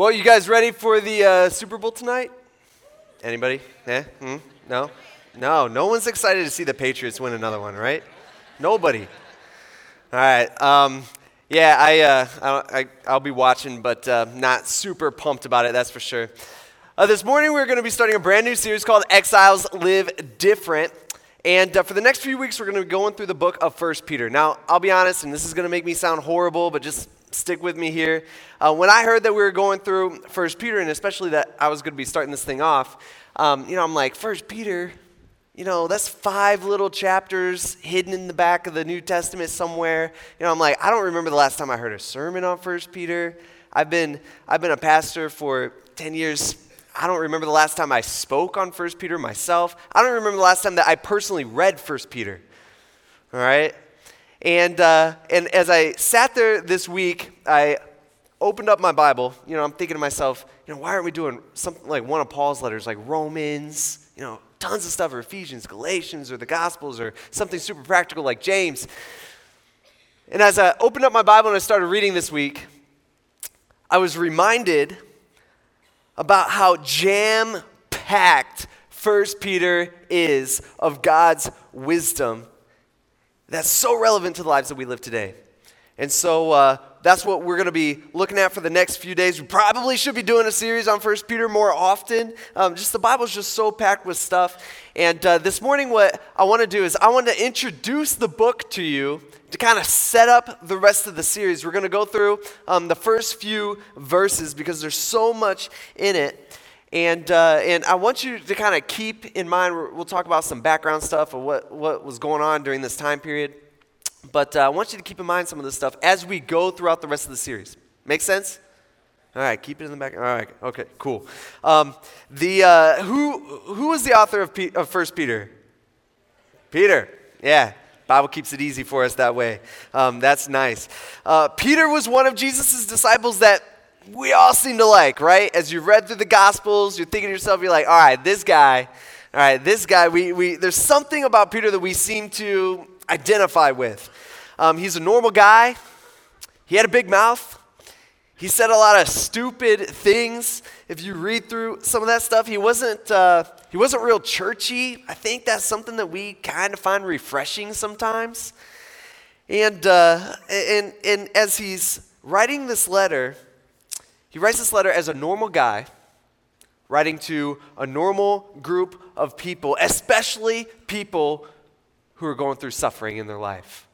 Well, you guys ready for the uh, Super Bowl tonight? Anybody? Eh? Hmm? No? No, no one's excited to see the Patriots win another one, right? Nobody. All right. Um, yeah, I, uh, I, I'll be watching, but uh, not super pumped about it, that's for sure. Uh, this morning, we're going to be starting a brand new series called Exiles Live Different. And uh, for the next few weeks, we're going to be going through the book of First Peter. Now, I'll be honest, and this is going to make me sound horrible, but just stick with me here. Uh, when I heard that we were going through First Peter, and especially that I was going to be starting this thing off, um, you know, I'm like, First Peter, you know, that's five little chapters hidden in the back of the New Testament somewhere. You know, I'm like, I don't remember the last time I heard a sermon on First Peter. I've been, I've been a pastor for 10 years. I don't remember the last time I spoke on First Peter myself. I don't remember the last time that I personally read First Peter. All right? And, uh, and as I sat there this week, I opened up my Bible. You know, I'm thinking to myself, you know, why aren't we doing something like one of Paul's letters, like Romans, you know, tons of stuff, or Ephesians, Galatians, or the Gospels, or something super practical like James. And as I opened up my Bible and I started reading this week, I was reminded about how jam packed First Peter is of God's wisdom that's so relevant to the lives that we live today. And so uh, that's what we're going to be looking at for the next few days. We probably should be doing a series on First Peter more often. Um, just the Bible's just so packed with stuff. And uh, this morning, what I want to do is I want to introduce the book to you to kind of set up the rest of the series. We're going to go through um, the first few verses because there's so much in it. And, uh, and I want you to kind of keep in mind, we'll talk about some background stuff of what, what was going on during this time period. But uh, I want you to keep in mind some of this stuff as we go throughout the rest of the series. Make sense? All right, keep it in the back. All right, okay, cool. Um, the, uh, who, who was the author of, of 1 Peter? Peter, yeah. Bible keeps it easy for us that way. Um, that's nice. Uh, Peter was one of Jesus' disciples that we all seem to like, right? As you've read through the Gospels, you're thinking to yourself, you're like, all right, this guy, all right, this guy, we, we, there's something about Peter that we seem to identify with. Um, he's a normal guy, he had a big mouth. He said a lot of stupid things. If you read through some of that stuff, he wasn't, uh, he wasn't real churchy. I think that's something that we kind of find refreshing sometimes. And, uh, and, and as he's writing this letter, he writes this letter as a normal guy, writing to a normal group of people, especially people who are going through suffering in their life.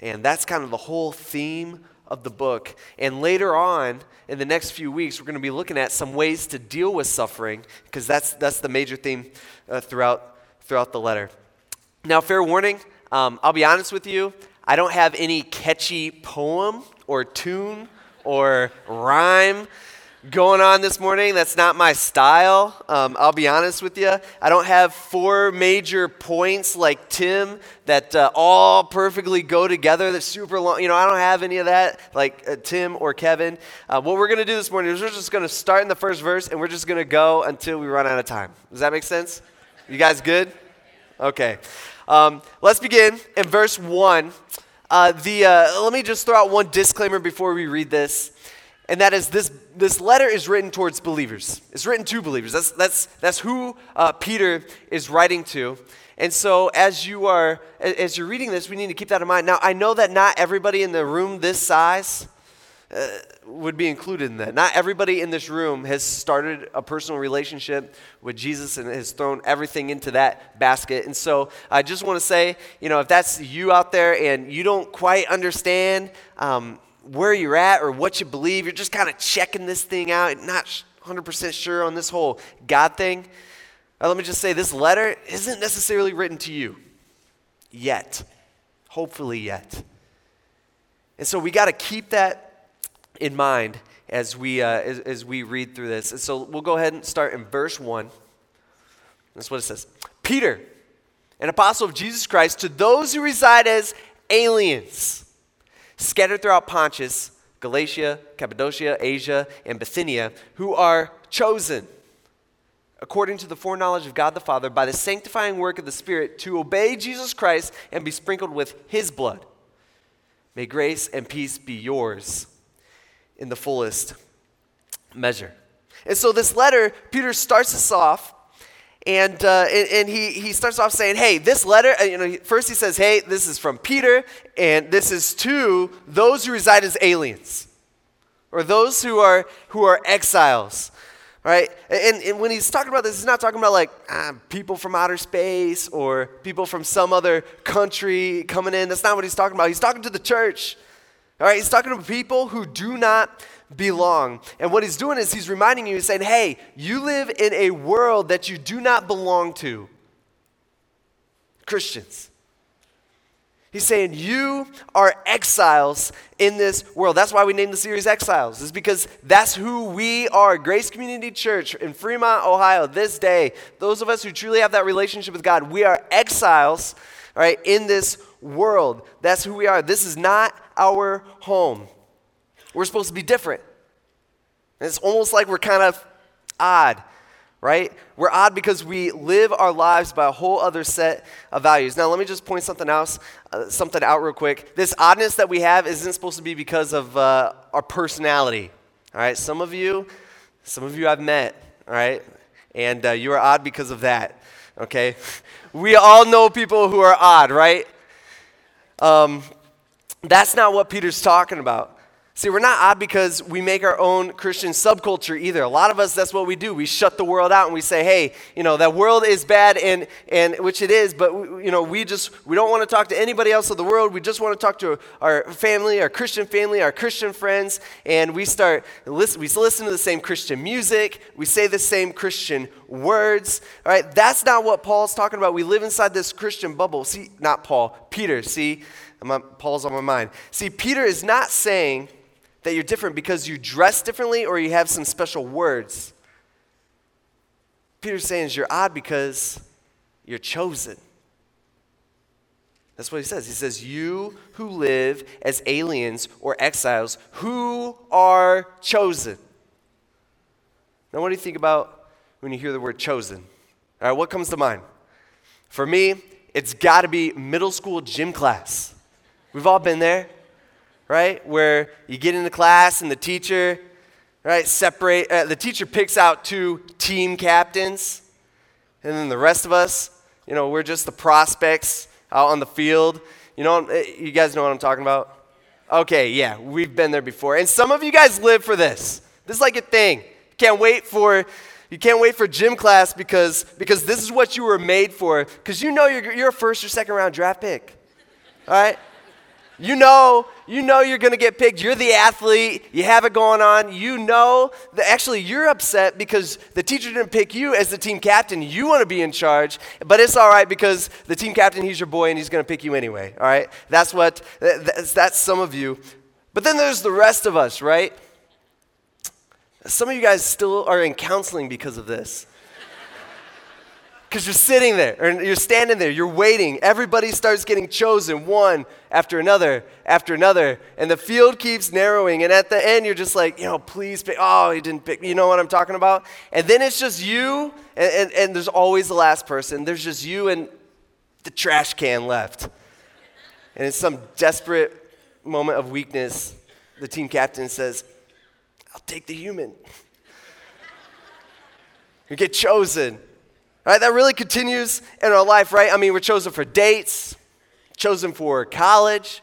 And that's kind of the whole theme of the book. And later on, in the next few weeks, we're going to be looking at some ways to deal with suffering, because that's, that's the major theme uh, throughout, throughout the letter. Now, fair warning, um, I'll be honest with you, I don't have any catchy poem or tune or rhyme going on this morning. That's not my style. Um, I'll be honest with you. I don't have four major points like Tim that uh, all perfectly go together. That's super long. You know, I don't have any of that like uh, Tim or Kevin. Uh, what we're going to do this morning is we're just going to start in the first verse and we're just going to go until we run out of time. Does that make sense? You guys good? Okay. Um, let's begin in verse 1. Uh, the, uh, let me just throw out one disclaimer before we read this, and that is this, this letter is written towards believers. It's written to believers. That's, that's, that's who uh, Peter is writing to. And so as you are as you're reading this, we need to keep that in mind. Now, I know that not everybody in the room this size would be included in that. Not everybody in this room has started a personal relationship with Jesus and has thrown everything into that basket. And so I just want to say, you know, if that's you out there and you don't quite understand um, where you're at or what you believe, you're just kind of checking this thing out, not 100% sure on this whole God thing. Uh, let me just say this letter isn't necessarily written to you yet. Hopefully, yet. And so we got to keep that in mind as we, uh, as, as we read through this. So we'll go ahead and start in verse 1. That's what it says Peter, an apostle of Jesus Christ, to those who reside as aliens, scattered throughout Pontus, Galatia, Cappadocia, Asia, and Bithynia, who are chosen according to the foreknowledge of God the Father by the sanctifying work of the Spirit to obey Jesus Christ and be sprinkled with his blood. May grace and peace be yours in the fullest measure. And so, this letter, Peter starts us off and, uh, and, and, he, he starts off saying, hey, this letter, uh, you know, first he says, hey, this is from Peter, and this is to those who reside as aliens, or those who are, who are exiles, right? And, and when he's talking about this, he's not talking about like ah, people from outer space or people from some other country coming in. That's not what he's talking about. He's talking to the church, all right? He's talking to people who do not belong. And what he's doing is he's reminding you, he's saying, hey, you live in a world that you do not belong to. Christians. He's saying, You are exiles in this world. That's why we named the series Exiles, is because that's who we are. Grace Community Church in Fremont, Ohio, this day, those of us who truly have that relationship with God, we are exiles, right, in this world. That's who we are. This is not our home. We're supposed to be different. And it's almost like we're kind of odd, right? We're odd because we live our lives by a whole other set of values. Now, let me just point something else, uh, something out real quick. This oddness that we have isn't supposed to be because of uh, our personality. All right, some of you, some of you I've met. All right, and uh, you are odd because of that. Okay, we all know people who are odd, right? Um, that's not what Peter's talking about. See, we're not odd because we make our own Christian subculture either. A lot of us, that's what we do. We shut the world out and we say, hey, you know, that world is bad, and, and which it is, but, you know, we just, we don't want to talk to anybody else of the world. We just want to talk to our family, our Christian family, our Christian friends, and we start, listen, we listen to the same Christian music. We say the same Christian words. All right, that's not what Paul's talking about. We live inside this Christian bubble. See, not Paul, Peter, see, Paul's on my mind. See, Peter is not saying, that you're different because you dress differently or you have some special words. Peter's saying is you're odd because you're chosen. That's what he says. He says, You who live as aliens or exiles, who are chosen. Now, what do you think about when you hear the word chosen? All right, what comes to mind? For me, it's got to be middle school gym class. We've all been there right? Where you get into class and the teacher, right, separate, uh, the teacher picks out two team captains, and then the rest of us, you know, we're just the prospects out on the field. You know, eh, you guys know what I'm talking about? Okay, yeah, we've been there before. And some of you guys live for this. This is like a thing. You can't wait for you can't wait for gym class because because this is what you were made for because you know you're, you're a first or second round draft pick. All right? You know, you know you're going to get picked. You're the athlete. You have it going on. You know that actually you're upset because the teacher didn't pick you as the team captain. You want to be in charge, but it's all right because the team captain, he's your boy and he's going to pick you anyway. All right? That's what that's, that's some of you. But then there's the rest of us, right? Some of you guys still are in counseling because of this. Because you're sitting there, or you're standing there, you're waiting. Everybody starts getting chosen, one after another, after another. And the field keeps narrowing. And at the end, you're just like, you know, please pick. Oh, he didn't pick. You know what I'm talking about? And then it's just you, and, and, and there's always the last person. There's just you and the trash can left. And in some desperate moment of weakness, the team captain says, I'll take the human. you get chosen. Right? That really continues in our life, right? I mean, we're chosen for dates, chosen for college,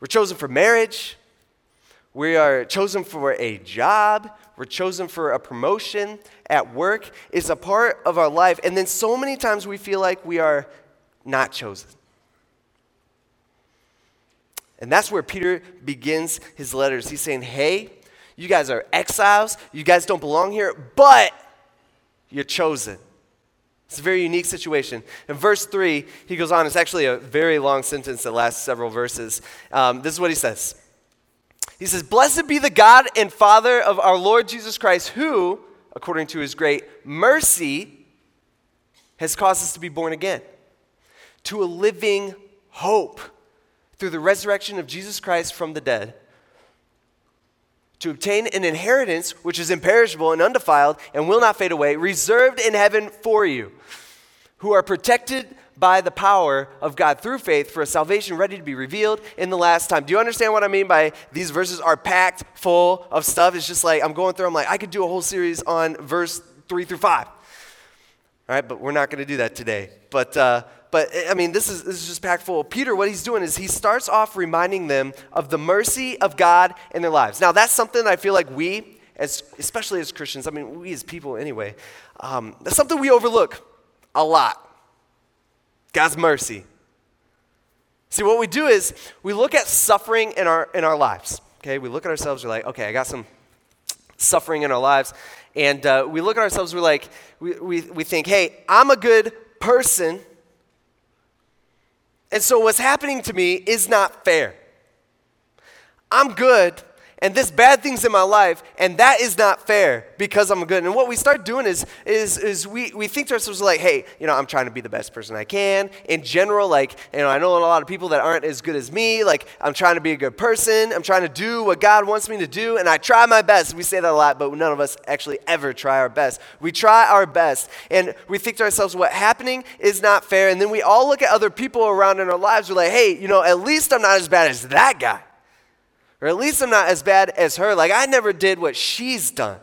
we're chosen for marriage, we are chosen for a job, we're chosen for a promotion at work. It's a part of our life. And then so many times we feel like we are not chosen. And that's where Peter begins his letters. He's saying, Hey, you guys are exiles, you guys don't belong here, but you're chosen. It's a very unique situation. In verse 3, he goes on. It's actually a very long sentence that lasts several verses. Um, this is what he says He says, Blessed be the God and Father of our Lord Jesus Christ, who, according to his great mercy, has caused us to be born again to a living hope through the resurrection of Jesus Christ from the dead to obtain an inheritance which is imperishable and undefiled and will not fade away, reserved in heaven for you, who are protected by the power of God through faith for a salvation ready to be revealed in the last time. Do you understand what I mean by these verses are packed full of stuff? It's just like I'm going through, I'm like, I could do a whole series on verse three through five. All right, but we're not going to do that today. But, uh, but I mean, this is, this is just packed full. Peter, what he's doing is he starts off reminding them of the mercy of God in their lives. Now, that's something I feel like we, as, especially as Christians, I mean, we as people anyway, um, that's something we overlook a lot. God's mercy. See, what we do is we look at suffering in our, in our lives. Okay, we look at ourselves, we're like, okay, I got some suffering in our lives. And uh, we look at ourselves, we're like, we, we, we think, hey, I'm a good person. And so what's happening to me is not fair. I'm good, and this bad thing's in my life, and that is not fair because I'm good. And what we start doing is, is, is we, we think to ourselves like, hey, you know, I'm trying to be the best person I can. In general, like, you know, I know a lot of people that aren't as good as me. Like, I'm trying to be a good person. I'm trying to do what God wants me to do, and I try my best. We say that a lot, but none of us actually ever try our best. We try our best, and we think to ourselves, what happening is not fair. And then we all look at other people around in our lives. We're like, hey, you know, at least I'm not as bad as that guy. Or at least I'm not as bad as her. Like, I never did what she's done.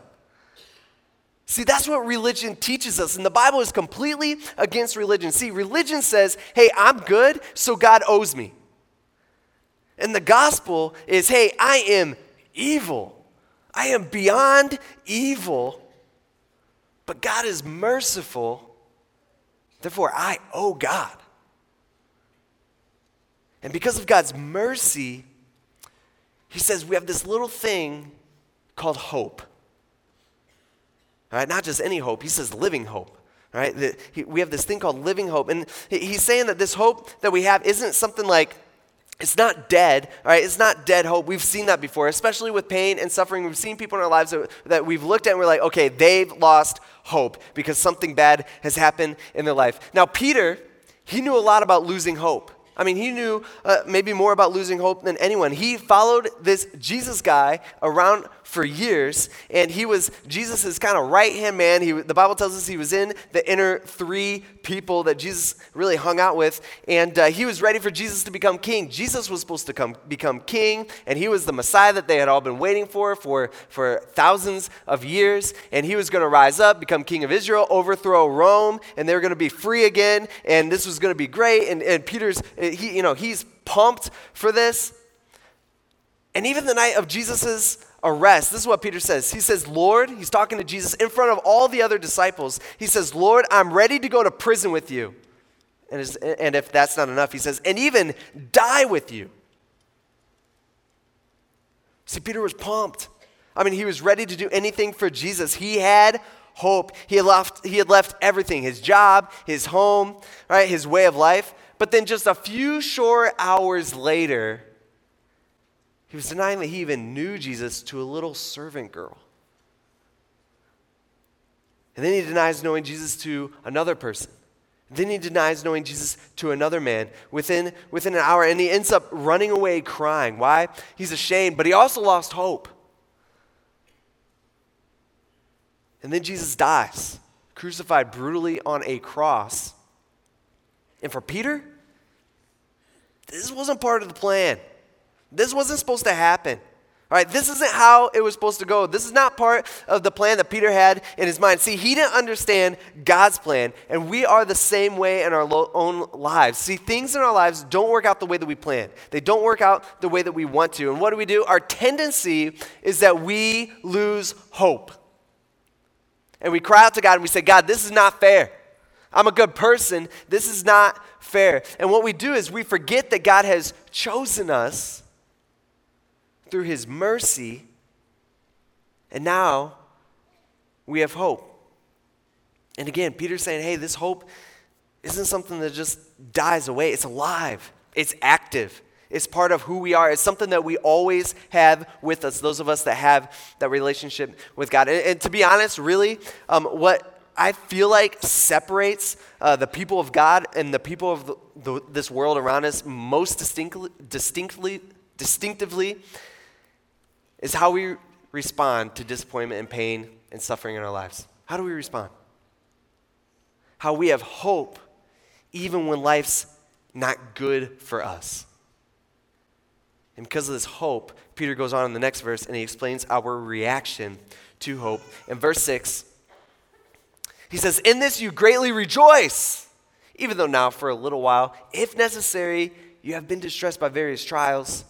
See, that's what religion teaches us. And the Bible is completely against religion. See, religion says, hey, I'm good, so God owes me. And the gospel is, hey, I am evil. I am beyond evil, but God is merciful. Therefore, I owe God. And because of God's mercy, he says we have this little thing called hope. All right, not just any hope, he says living hope. All right, we have this thing called living hope. And he, he's saying that this hope that we have isn't something like, it's not dead, all right? It's not dead hope. We've seen that before, especially with pain and suffering. We've seen people in our lives that we've looked at and we're like, okay, they've lost hope because something bad has happened in their life. Now, Peter, he knew a lot about losing hope. I mean, he knew uh, maybe more about losing hope than anyone. He followed this Jesus guy around for years, and he was Jesus' kind of right hand man. He, the Bible tells us he was in the inner three people that Jesus really hung out with, and uh, he was ready for Jesus to become king. Jesus was supposed to come, become king, and he was the Messiah that they had all been waiting for for, for thousands of years, and he was going to rise up, become king of Israel, overthrow Rome, and they were going to be free again, and this was going to be great. And, and Peter's, he, you know, he's pumped for this. And even the night of Jesus's arrest, this is what Peter says. He says, Lord, he's talking to Jesus in front of all the other disciples. He says, Lord, I'm ready to go to prison with you. And, and if that's not enough, he says, and even die with you. See, Peter was pumped. I mean, he was ready to do anything for Jesus. He had hope. He had left, he had left everything his job, his home, right, his way of life. But then just a few short hours later, he was denying that he even knew Jesus to a little servant girl. And then he denies knowing Jesus to another person. Then he denies knowing Jesus to another man within, within an hour, and he ends up running away crying. Why? He's ashamed, but he also lost hope. And then Jesus dies, crucified brutally on a cross. And for Peter, this wasn't part of the plan. This wasn't supposed to happen. All right, this isn't how it was supposed to go. This is not part of the plan that Peter had in his mind. See, he didn't understand God's plan, and we are the same way in our lo- own lives. See, things in our lives don't work out the way that we plan, they don't work out the way that we want to. And what do we do? Our tendency is that we lose hope. And we cry out to God and we say, God, this is not fair. I'm a good person. This is not fair. And what we do is we forget that God has chosen us through his mercy, and now we have hope. And again, Peter's saying, hey, this hope isn't something that just dies away, it's alive, it's active, It's part of who we are. It's something that we always have with us, those of us that have that relationship with God. And, and to be honest, really, um, what I feel like separates uh, the people of God and the people of the, the, this world around us most distinctly, distinctly, distinctively is how we respond to disappointment and pain and suffering in our lives. How do we respond? How we have hope even when life's not good for us. And because of this hope, Peter goes on in the next verse and he explains our reaction to hope. In verse 6, he says, In this you greatly rejoice, even though now for a little while, if necessary, you have been distressed by various trials,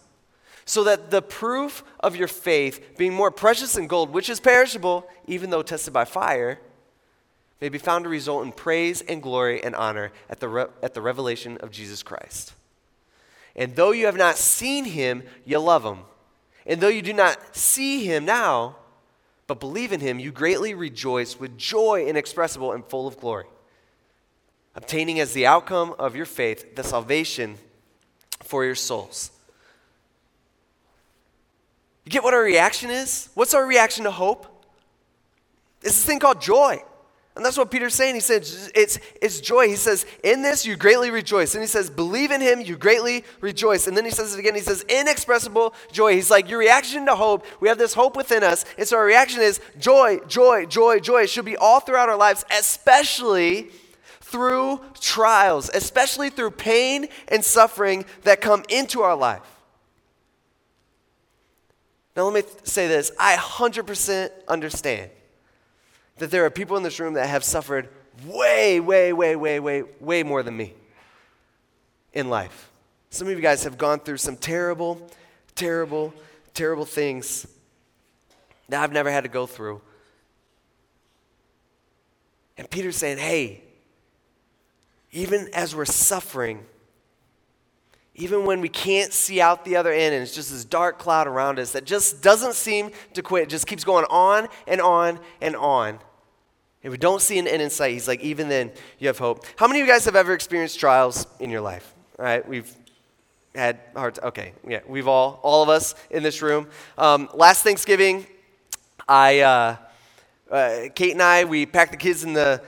so that the proof of your faith, being more precious than gold, which is perishable, even though tested by fire, may be found to result in praise and glory and honor at the, re- at the revelation of Jesus Christ. And though you have not seen him, you love him. And though you do not see him now, but believe in him, you greatly rejoice with joy inexpressible and full of glory, obtaining as the outcome of your faith the salvation for your souls. You get what our reaction is? What's our reaction to hope? It's this thing called joy. And that's what Peter's saying. He says, it's, it's joy. He says, In this you greatly rejoice. And he says, Believe in him, you greatly rejoice. And then he says it again. He says, Inexpressible joy. He's like, Your reaction to hope, we have this hope within us. And so our reaction is joy, joy, joy, joy. It should be all throughout our lives, especially through trials, especially through pain and suffering that come into our life. Now, let me say this I 100% understand that there are people in this room that have suffered way, way, way, way, way, way more than me in life. Some of you guys have gone through some terrible, terrible, terrible things that I've never had to go through. And Peter's saying, hey, even as we're suffering, even when we can't see out the other end and it's just this dark cloud around us that just doesn't seem to quit, it just keeps going on and on and on. If we don't see an end in sight, he's like, even then, you have hope. How many of you guys have ever experienced trials in your life? All right, we've had hard. Okay, yeah, we've all, all of us in this room. Um, last Thanksgiving, I, uh, uh, Kate and I, we packed the kids in the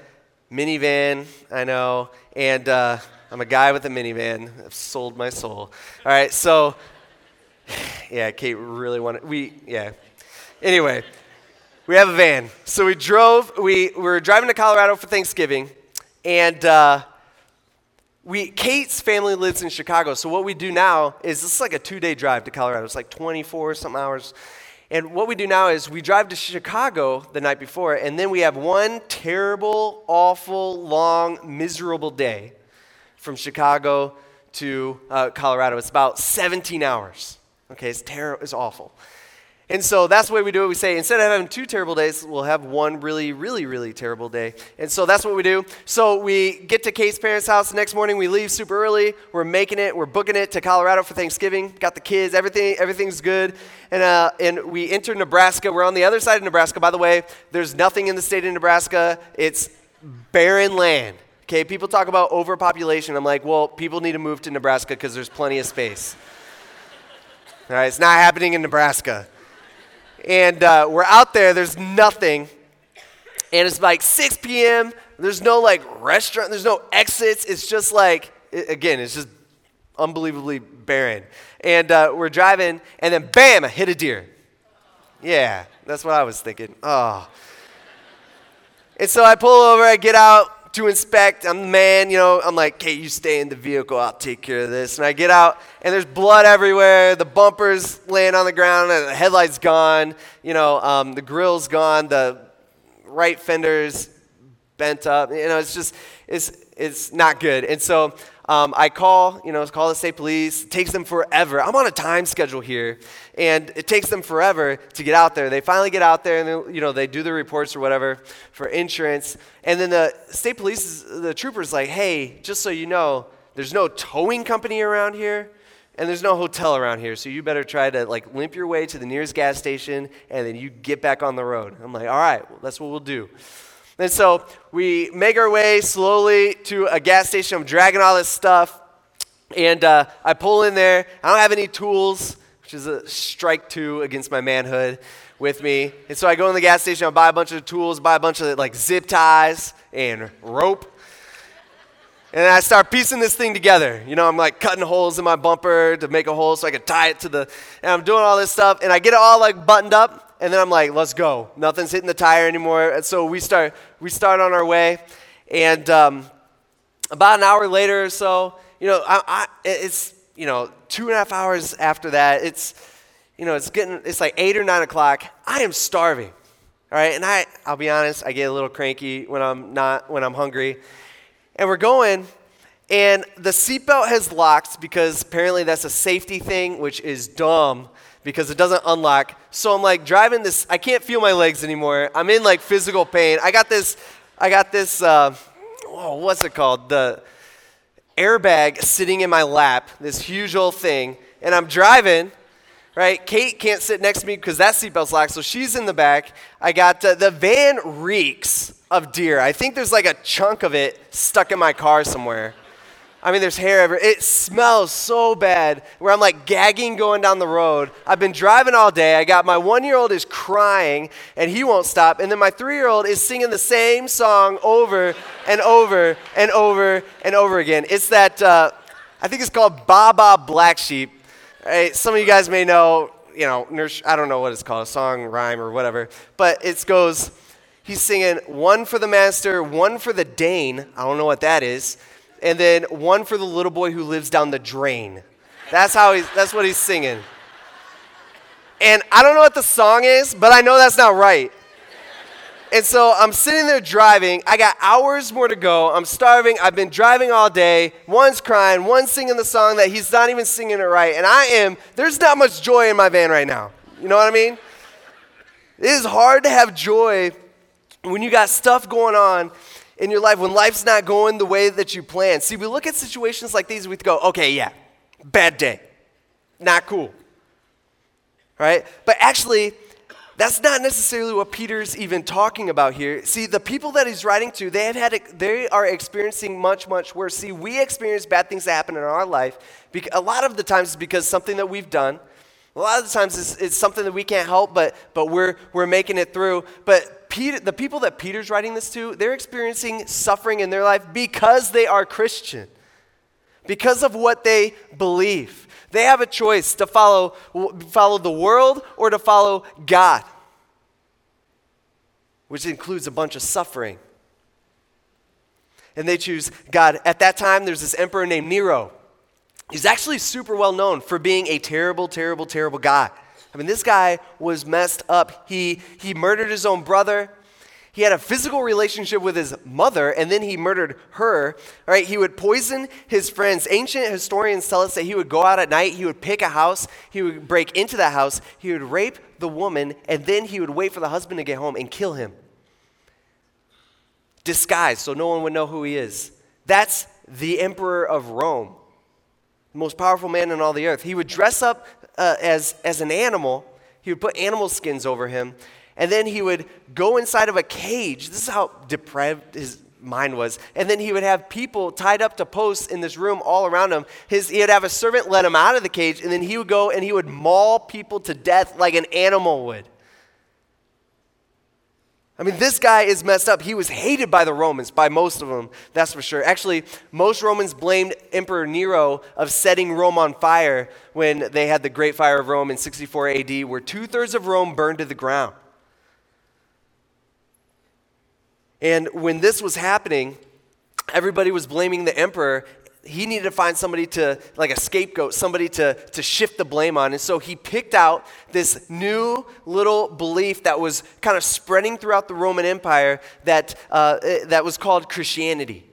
minivan. I know, and uh, I'm a guy with a minivan. I've sold my soul. All right, so yeah, Kate really wanted. We yeah. Anyway, we have a van. So we drove, we, we were driving to Colorado for Thanksgiving, and uh, we, Kate's family lives in Chicago. So what we do now is this is like a two day drive to Colorado. It's like 24 some hours. And what we do now is we drive to Chicago the night before, and then we have one terrible, awful, long, miserable day from Chicago to uh, Colorado. It's about 17 hours. Okay, it's terrible, it's awful. And so that's the way we do it. We say instead of having two terrible days, we'll have one really, really, really terrible day. And so that's what we do. So we get to Kate's parents' house the next morning. We leave super early. We're making it. We're booking it to Colorado for Thanksgiving. Got the kids. Everything, everything's good. And uh, and we enter Nebraska. We're on the other side of Nebraska. By the way, there's nothing in the state of Nebraska. It's barren land. Okay, people talk about overpopulation. I'm like, well, people need to move to Nebraska because there's plenty of space. All right, it's not happening in Nebraska. And uh, we're out there, there's nothing. And it's like 6 p.m. There's no like restaurant, there's no exits. It's just like, it, again, it's just unbelievably barren. And uh, we're driving, and then bam, I hit a deer. Yeah, that's what I was thinking. Oh. And so I pull over, I get out, to inspect. I'm the man, you know, I'm like, okay, you stay in the vehicle, I'll take care of this. And I get out, and there's blood everywhere. The bumper's laying on the ground, the headlight's gone. You know, um, the grill's gone. The right fender's bent up. You know, it's just, it's, it's not good. And so um, I call, you know, call the state police. It takes them forever. I'm on a time schedule here, and it takes them forever to get out there. They finally get out there, and they, you know, they do the reports or whatever for insurance. And then the state police, the trooper's like, "Hey, just so you know, there's no towing company around here." and there's no hotel around here, so you better try to like limp your way to the nearest gas station and then you get back on the road. I'm like, all right, well, that's what we'll do. And so we make our way slowly to a gas station. I'm dragging all this stuff. And uh, I pull in there. I don't have any tools, which is a strike two against my manhood with me. And so I go in the gas station, I buy a bunch of tools, buy a bunch of like zip ties and rope. And I start piecing this thing together. You know, I'm like cutting holes in my bumper to make a hole so I can tie it to the. And I'm doing all this stuff, and I get it all like buttoned up, and then I'm like, let's go. Nothing's hitting the tire anymore. And so we start, we start on our way, and um, about an hour later or so, you know, I, I, it's you know two and a half hours after that. It's you know, it's getting it's like eight or nine o'clock. I am starving. All right, and I I'll be honest, I get a little cranky when I'm not when I'm hungry. And we're going, and the seatbelt has locked because apparently that's a safety thing, which is dumb because it doesn't unlock. So I'm like driving this, I can't feel my legs anymore. I'm in like physical pain. I got this, I got this, uh, oh, what's it called? The airbag sitting in my lap, this huge old thing. And I'm driving, right? Kate can't sit next to me because that seatbelt's locked, so she's in the back. I got uh, the van reeks of deer. I think there's like a chunk of it stuck in my car somewhere. I mean, there's hair everywhere. It smells so bad where I'm like gagging going down the road. I've been driving all day. I got my one year old is crying and he won't stop. And then my three year old is singing the same song over and over and over and over again. It's that, uh, I think it's called Baa Black Sheep. Right? some of you guys may know, you know, I don't know what it's called, a song, rhyme, or whatever. But it goes, he's singing one for the master, one for the Dane. I don't know what that is. And then one for the little boy who lives down the drain. That's how he's, that's what he's singing. And I don't know what the song is, but I know that's not right. And so I'm sitting there driving. I got hours more to go. I'm starving. I've been driving all day. One's crying, one's singing the song that he's not even singing it right. And I am, there's not much joy in my van right now. You know what I mean? It is hard to have joy when you got stuff going on in your life, when life's not going the way that you plan. See, we look at situations like these, we go, okay, yeah, bad day. Not cool. Right? But actually, that's not necessarily what Peter's even talking about here. See, the people that he's writing to, they have had they are experiencing much much worse. See, we experience bad things that happen in our life. A lot of the times it's because something that we've done. A lot of the times it's, it's something that we can't help, but but we're we're making it through. But Peter, the people that Peter's writing this to, they're experiencing suffering in their life because they are Christian, because of what they believe. They have a choice to follow, follow the world or to follow God, which includes a bunch of suffering. And they choose God. At that time, there's this emperor named Nero. He's actually super well known for being a terrible, terrible, terrible guy. I mean, this guy was messed up. He, he murdered his own brother. He had a physical relationship with his mother, and then he murdered her. All right, he would poison his friends. Ancient historians tell us that he would go out at night, he would pick a house, he would break into that house, he would rape the woman, and then he would wait for the husband to get home and kill him. Disguised, so no one would know who he is. That's the emperor of Rome, the most powerful man in all the earth. He would dress up uh, as, as an animal, he would put animal skins over him, and then he would go inside of a cage. This is how depraved his mind was. And then he would have people tied up to posts in this room all around him. His, he'd have a servant let him out of the cage, and then he would go and he would maul people to death like an animal would. I mean, this guy is messed up. He was hated by the Romans, by most of them, that's for sure. Actually, most Romans blamed Emperor Nero of setting Rome on fire when they had the Great Fire of Rome in 64 AD, where two thirds of Rome burned to the ground. And when this was happening, everybody was blaming the emperor. He needed to find somebody to, like a scapegoat, somebody to, to shift the blame on. And so he picked out this new little belief that was kind of spreading throughout the Roman Empire that, uh, that was called Christianity.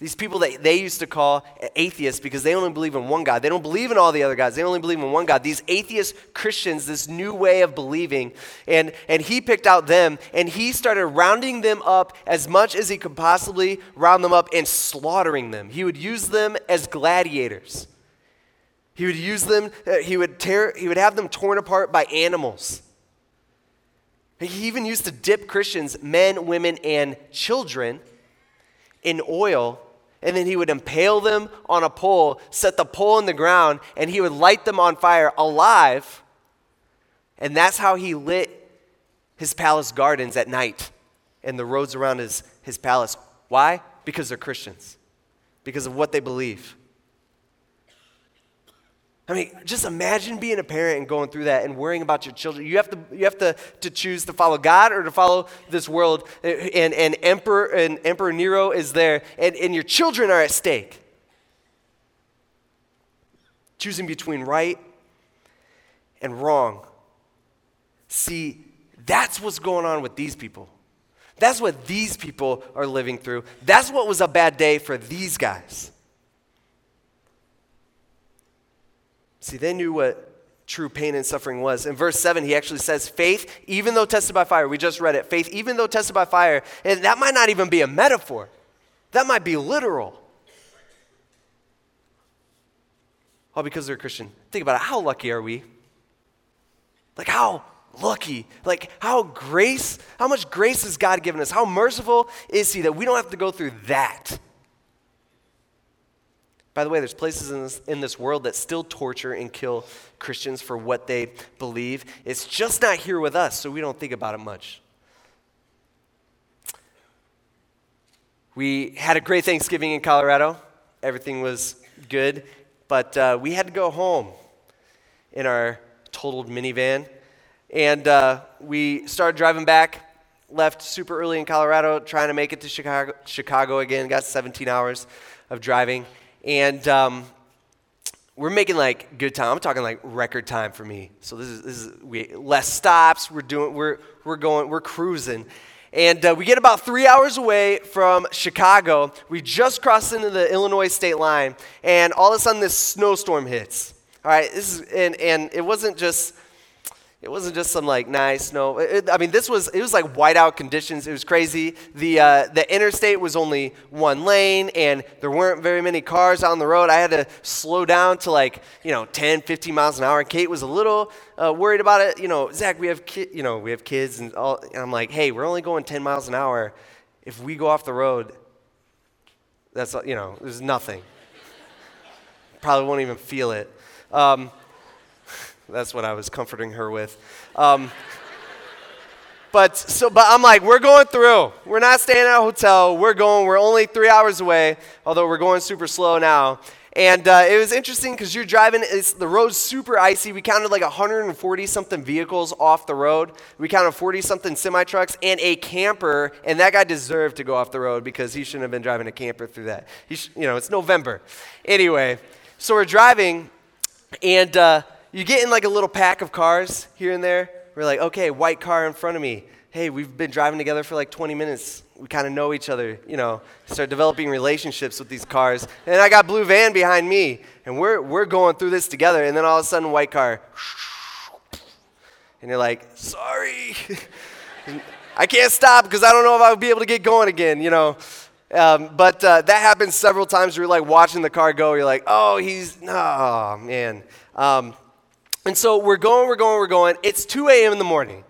These people that they used to call atheists because they only believe in one God. They don't believe in all the other gods. They only believe in one God. These atheist Christians, this new way of believing. And, and he picked out them and he started rounding them up as much as he could possibly round them up and slaughtering them. He would use them as gladiators. He would use them, uh, he would, tear, he would have them torn apart by animals. He even used to dip Christians, men, women, and children, in oil and then he would impale them on a pole, set the pole in the ground, and he would light them on fire alive. And that's how he lit his palace gardens at night and the roads around his, his palace. Why? Because they're Christians, because of what they believe. I mean, just imagine being a parent and going through that and worrying about your children. You have to, you have to, to choose to follow God or to follow this world. And, and, Emperor, and Emperor Nero is there, and, and your children are at stake. Choosing between right and wrong. See, that's what's going on with these people. That's what these people are living through. That's what was a bad day for these guys. See, they knew what true pain and suffering was. In verse 7, he actually says, faith, even though tested by fire, we just read it, faith, even though tested by fire, and that might not even be a metaphor, that might be literal. All because they're a Christian. Think about it. How lucky are we? Like, how lucky? Like, how grace, how much grace has God given us? How merciful is He that we don't have to go through that? By the way, there's places in this, in this world that still torture and kill Christians for what they believe. It's just not here with us, so we don't think about it much. We had a great Thanksgiving in Colorado. Everything was good, but uh, we had to go home in our totaled minivan. And uh, we started driving back, left super early in Colorado, trying to make it to Chicago, Chicago again. Got 17 hours of driving. And um, we're making like good time. I'm talking like record time for me. So this is, this is we, less stops. We're doing, we're, we're going, we're cruising. And uh, we get about three hours away from Chicago. We just crossed into the Illinois state line, and all of a sudden this snowstorm hits. All right, this is, and, and it wasn't just it wasn't just some like nice snow. It, I mean, this was it was like whiteout conditions. It was crazy. The uh, the interstate was only one lane, and there weren't very many cars on the road. I had to slow down to like you know 10, 15 miles an hour. And Kate was a little uh, worried about it. You know, Zach, we have ki- you know we have kids, and, all, and I'm like, hey, we're only going 10 miles an hour. If we go off the road, that's you know, there's nothing. Probably won't even feel it. Um, that's what I was comforting her with. Um, but so, but I'm like, we're going through. We're not staying at a hotel. We're going. We're only three hours away, although we're going super slow now. And uh, it was interesting because you're driving, it's, the road's super icy. We counted like 140 something vehicles off the road. We counted 40 something semi trucks and a camper. And that guy deserved to go off the road because he shouldn't have been driving a camper through that. Sh- you know, it's November. Anyway, so we're driving, and uh, you get in like a little pack of cars here and there. We're like, okay, white car in front of me. Hey, we've been driving together for like 20 minutes. We kind of know each other, you know, start developing relationships with these cars. And I got blue van behind me, and we're, we're going through this together. And then all of a sudden, white car. And you're like, sorry. I can't stop because I don't know if I'll be able to get going again, you know. Um, but uh, that happens several times. You're like watching the car go. You're like, oh, he's, oh, man. Um, and so we're going, we're going, we're going. It's 2 a.m. in the morning.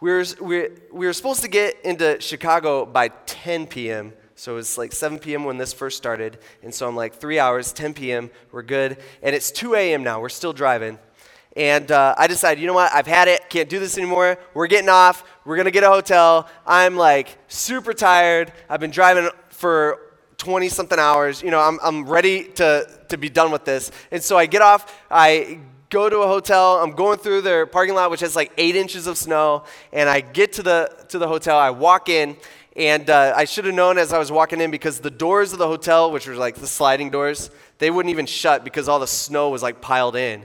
We were, we, we were supposed to get into Chicago by 10 p.m. So it's like 7 p.m. when this first started. And so I'm like, three hours, 10 p.m., we're good. And it's 2 a.m. now, we're still driving. And uh, I decided, you know what, I've had it, can't do this anymore. We're getting off, we're gonna get a hotel. I'm like super tired. I've been driving for 20 something hours. You know, I'm, I'm ready to, to be done with this. And so I get off, I go to a hotel. I'm going through their parking lot, which has like eight inches of snow. And I get to the, to the hotel, I walk in, and uh, I should have known as I was walking in because the doors of the hotel, which were like the sliding doors, they wouldn't even shut because all the snow was like piled in.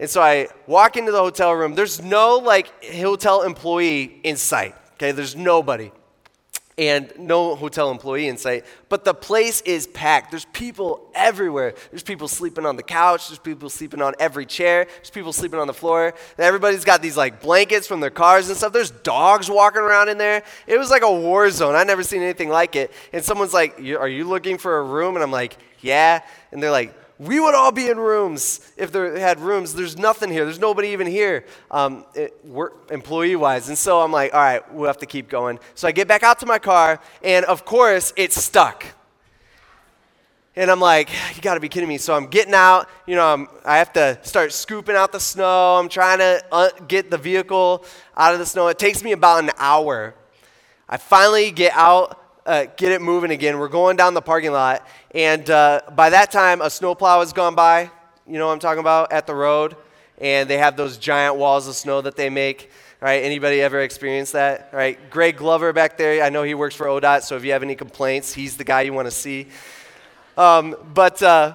And so I walk into the hotel room. There's no like hotel employee in sight. Okay, there's nobody and no hotel employee in sight. But the place is packed. There's people everywhere. There's people sleeping on the couch. There's people sleeping on every chair. There's people sleeping on the floor. And everybody's got these like blankets from their cars and stuff. There's dogs walking around in there. It was like a war zone. I never seen anything like it. And someone's like, "Are you looking for a room?" And I'm like, "Yeah." And they're like, we would all be in rooms if they had rooms. There's nothing here. There's nobody even here, um, employee wise. And so I'm like, all right, we'll have to keep going. So I get back out to my car, and of course, it's stuck. And I'm like, you got to be kidding me. So I'm getting out. You know, I'm, I have to start scooping out the snow. I'm trying to uh, get the vehicle out of the snow. It takes me about an hour. I finally get out, uh, get it moving again. We're going down the parking lot. And uh, by that time, a snowplow has gone by. You know what I'm talking about? At the road. And they have those giant walls of snow that they make. Right? Anybody ever experienced that? Right? Greg Glover back there, I know he works for ODOT, so if you have any complaints, he's the guy you want to see. Um, but uh,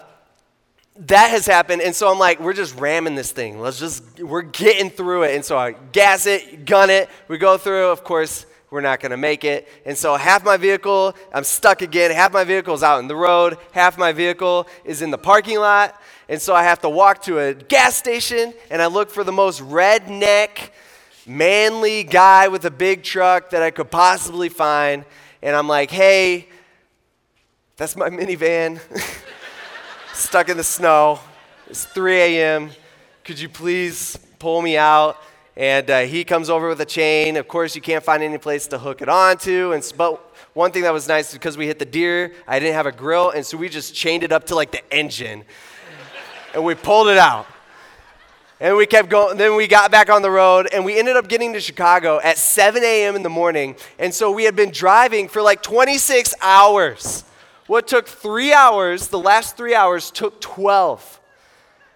that has happened, and so I'm like, we're just ramming this thing. Let's just, we're getting through it. And so I gas it, gun it, we go through. Of course, we're not going to make it. And so half my vehicle, I'm stuck again. Half my vehicle is out in the road. Half my vehicle is in the parking lot. And so I have to walk to a gas station, and I look for the most redneck, manly guy with a big truck that I could possibly find. And I'm like, hey, that's my minivan. Stuck in the snow. It's 3 a.m. Could you please pull me out? And uh, he comes over with a chain. Of course, you can't find any place to hook it onto. And but one thing that was nice because we hit the deer, I didn't have a grill, and so we just chained it up to like the engine, and we pulled it out. And we kept going. Then we got back on the road, and we ended up getting to Chicago at 7 a.m. in the morning. And so we had been driving for like 26 hours. What took three hours, the last three hours, took 12.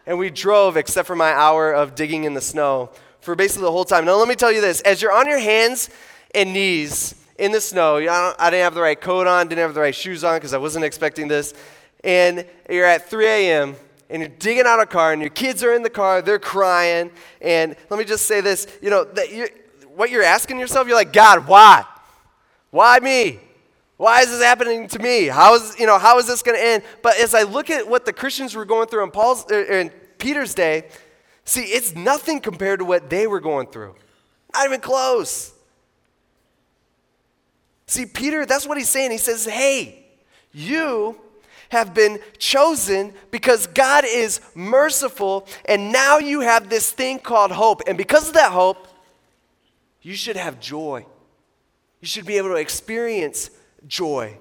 And we drove, except for my hour of digging in the snow, for basically the whole time. Now, let me tell you this as you're on your hands and knees in the snow, I, didn't have the right coat on, didn't have the right shoes on because I wasn't expecting this, and you're at 3 a.m., and you're digging out a car, and your kids are in the car, they're crying, and let me just say this you know, that you're, what you're asking yourself, you're like, God, why? Why me? Why is this happening to me? How is, you know, how is this going to end? But as I look at what the Christians were going through in, Paul's, er, er, in Peter's day, see, it's nothing compared to what they were going through. Not even close. See, Peter, that's what he's saying. He says, hey, you have been chosen because God is merciful, and now you have this thing called hope. And because of that hope, you should have joy. You should be able to experience joy.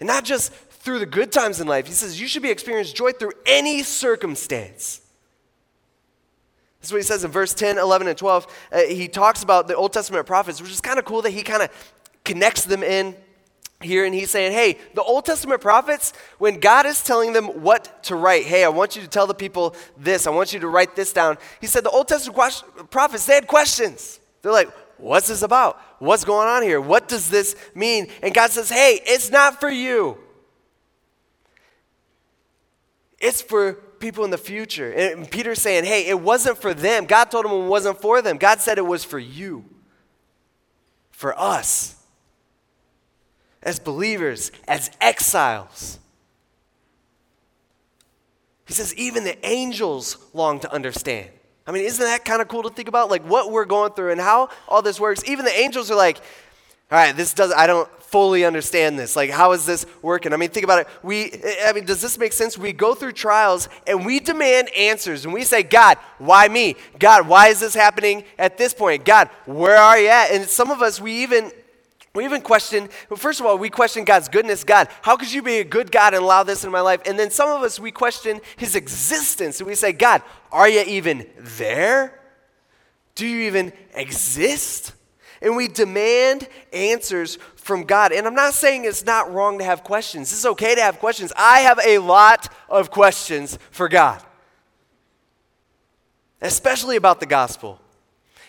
And not just through the good times in life. He says you should be experiencing joy through any circumstance. That's what he says in verse 10, 11, and 12. Uh, he talks about the Old Testament prophets, which is kind of cool that he kind of connects them in here. And he's saying, hey, the Old Testament prophets, when God is telling them what to write, hey, I want you to tell the people this, I want you to write this down. He said the Old Testament prophets, they had questions. They're like, What's this about? What's going on here? What does this mean? And God says, Hey, it's not for you. It's for people in the future. And Peter's saying, Hey, it wasn't for them. God told him it wasn't for them. God said it was for you, for us, as believers, as exiles. He says, Even the angels long to understand. I mean, isn't that kind of cool to think about? Like what we're going through and how all this works. Even the angels are like, all right, this does I don't fully understand this. Like, how is this working? I mean, think about it. We I mean, does this make sense? We go through trials and we demand answers and we say, God, why me? God, why is this happening at this point? God, where are you at? And some of us we even we even question, well, first of all, we question God's goodness. God, how could you be a good God and allow this in my life? And then some of us, we question his existence. And we say, God, are you even there? Do you even exist? And we demand answers from God. And I'm not saying it's not wrong to have questions. It's okay to have questions. I have a lot of questions for God, especially about the gospel.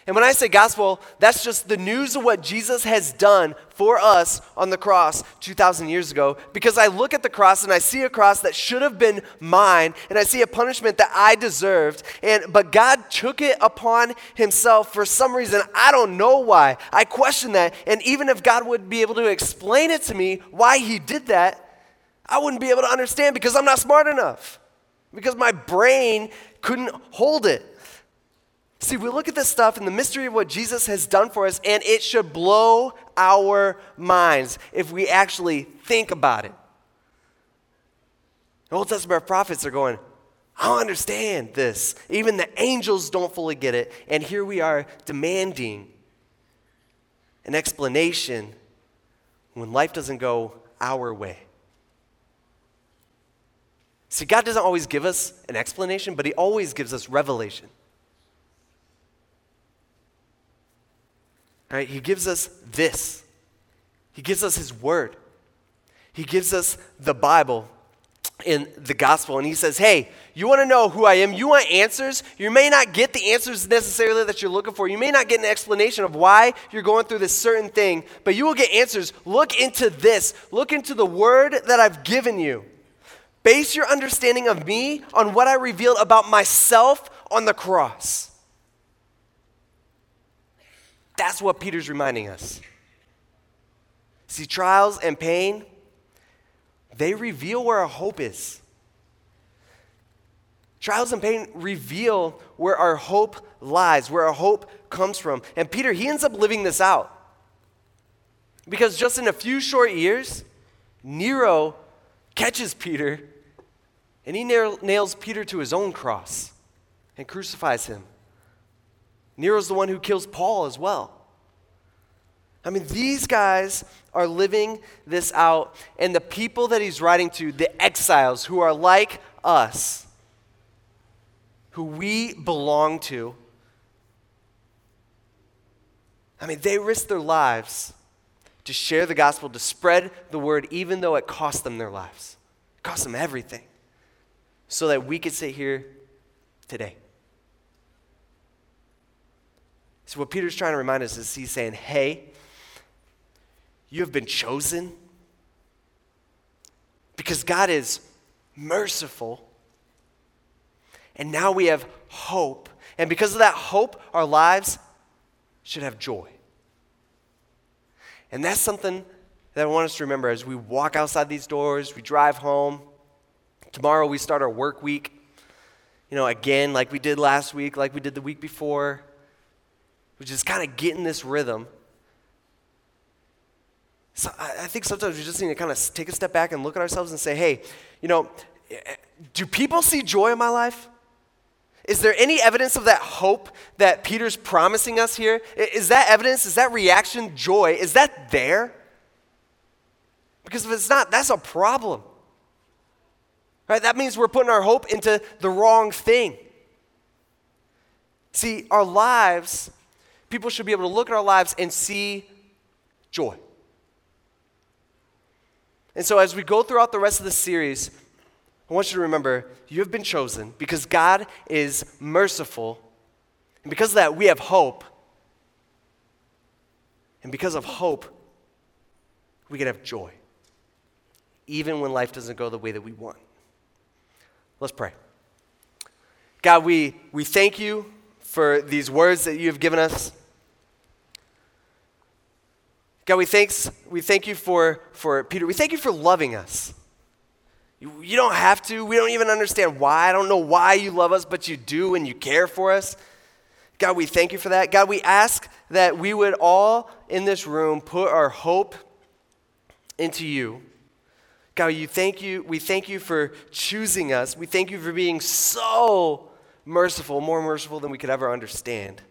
And when I say gospel, that's just the news of what Jesus has done for us on the cross 2,000 years ago. Because I look at the cross and I see a cross that should have been mine, and I see a punishment that I deserved. And, but God took it upon Himself for some reason. I don't know why. I question that. And even if God would be able to explain it to me why He did that, I wouldn't be able to understand because I'm not smart enough. Because my brain couldn't hold it. See, we look at this stuff and the mystery of what Jesus has done for us, and it should blow our minds if we actually think about it. The Old Testament prophets are going, I don't understand this. Even the angels don't fully get it. And here we are demanding an explanation when life doesn't go our way. See, God doesn't always give us an explanation, but He always gives us revelation. Right? He gives us this. He gives us His Word. He gives us the Bible in the gospel and he says, Hey, you want to know who I am? You want answers? You may not get the answers necessarily that you're looking for. You may not get an explanation of why you're going through this certain thing, but you will get answers. Look into this. Look into the word that I've given you. Base your understanding of me on what I revealed about myself on the cross. That's what Peter's reminding us. See, trials and pain they reveal where our hope is. Trials and pain reveal where our hope lies, where our hope comes from. And Peter, he ends up living this out. Because just in a few short years, Nero catches Peter and he nails Peter to his own cross and crucifies him. Nero's the one who kills Paul as well. I mean, these guys are living this out, and the people that he's writing to, the exiles who are like us, who we belong to, I mean, they risk their lives to share the gospel, to spread the word, even though it cost them their lives. It cost them everything, so that we could sit here today. So, what Peter's trying to remind us is he's saying, hey, you have been chosen because God is merciful. And now we have hope. And because of that hope, our lives should have joy. And that's something that I want us to remember as we walk outside these doors, we drive home. Tomorrow we start our work week. You know, again, like we did last week, like we did the week before. We is kind of getting this rhythm. So I think sometimes we just need to kind of take a step back and look at ourselves and say, hey, you know, eh, eh, do people see joy in my life? Is there any evidence of that hope that Peter's promising us here? Is that evidence? Is that reaction joy? Is that there? Because if it's not, that's a problem. Right? That means we're putting our hope into the wrong thing. See, our lives, people should be able to look at our lives and see joy. And so, as we go throughout the rest of the series, I want you to remember you have been chosen because God is merciful. And because of that, we have hope. And because of hope, we can have joy, even when life doesn't go the way that we want. Let's pray. God, we, we thank you for these words that you have given us. God, we, thanks, we thank you for, for Peter. We thank you for loving us. You, you don't have to. We don't even understand why. I don't know why you love us, but you do and you care for us. God, we thank you for that. God, we ask that we would all in this room put our hope into you. God, you thank you. We thank you for choosing us. We thank you for being so merciful, more merciful than we could ever understand.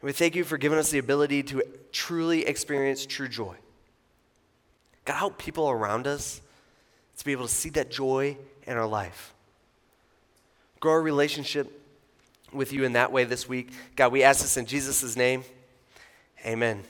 And we thank you for giving us the ability to truly experience true joy. God, help people around us to be able to see that joy in our life. Grow our relationship with you in that way this week. God, we ask this in Jesus' name. Amen.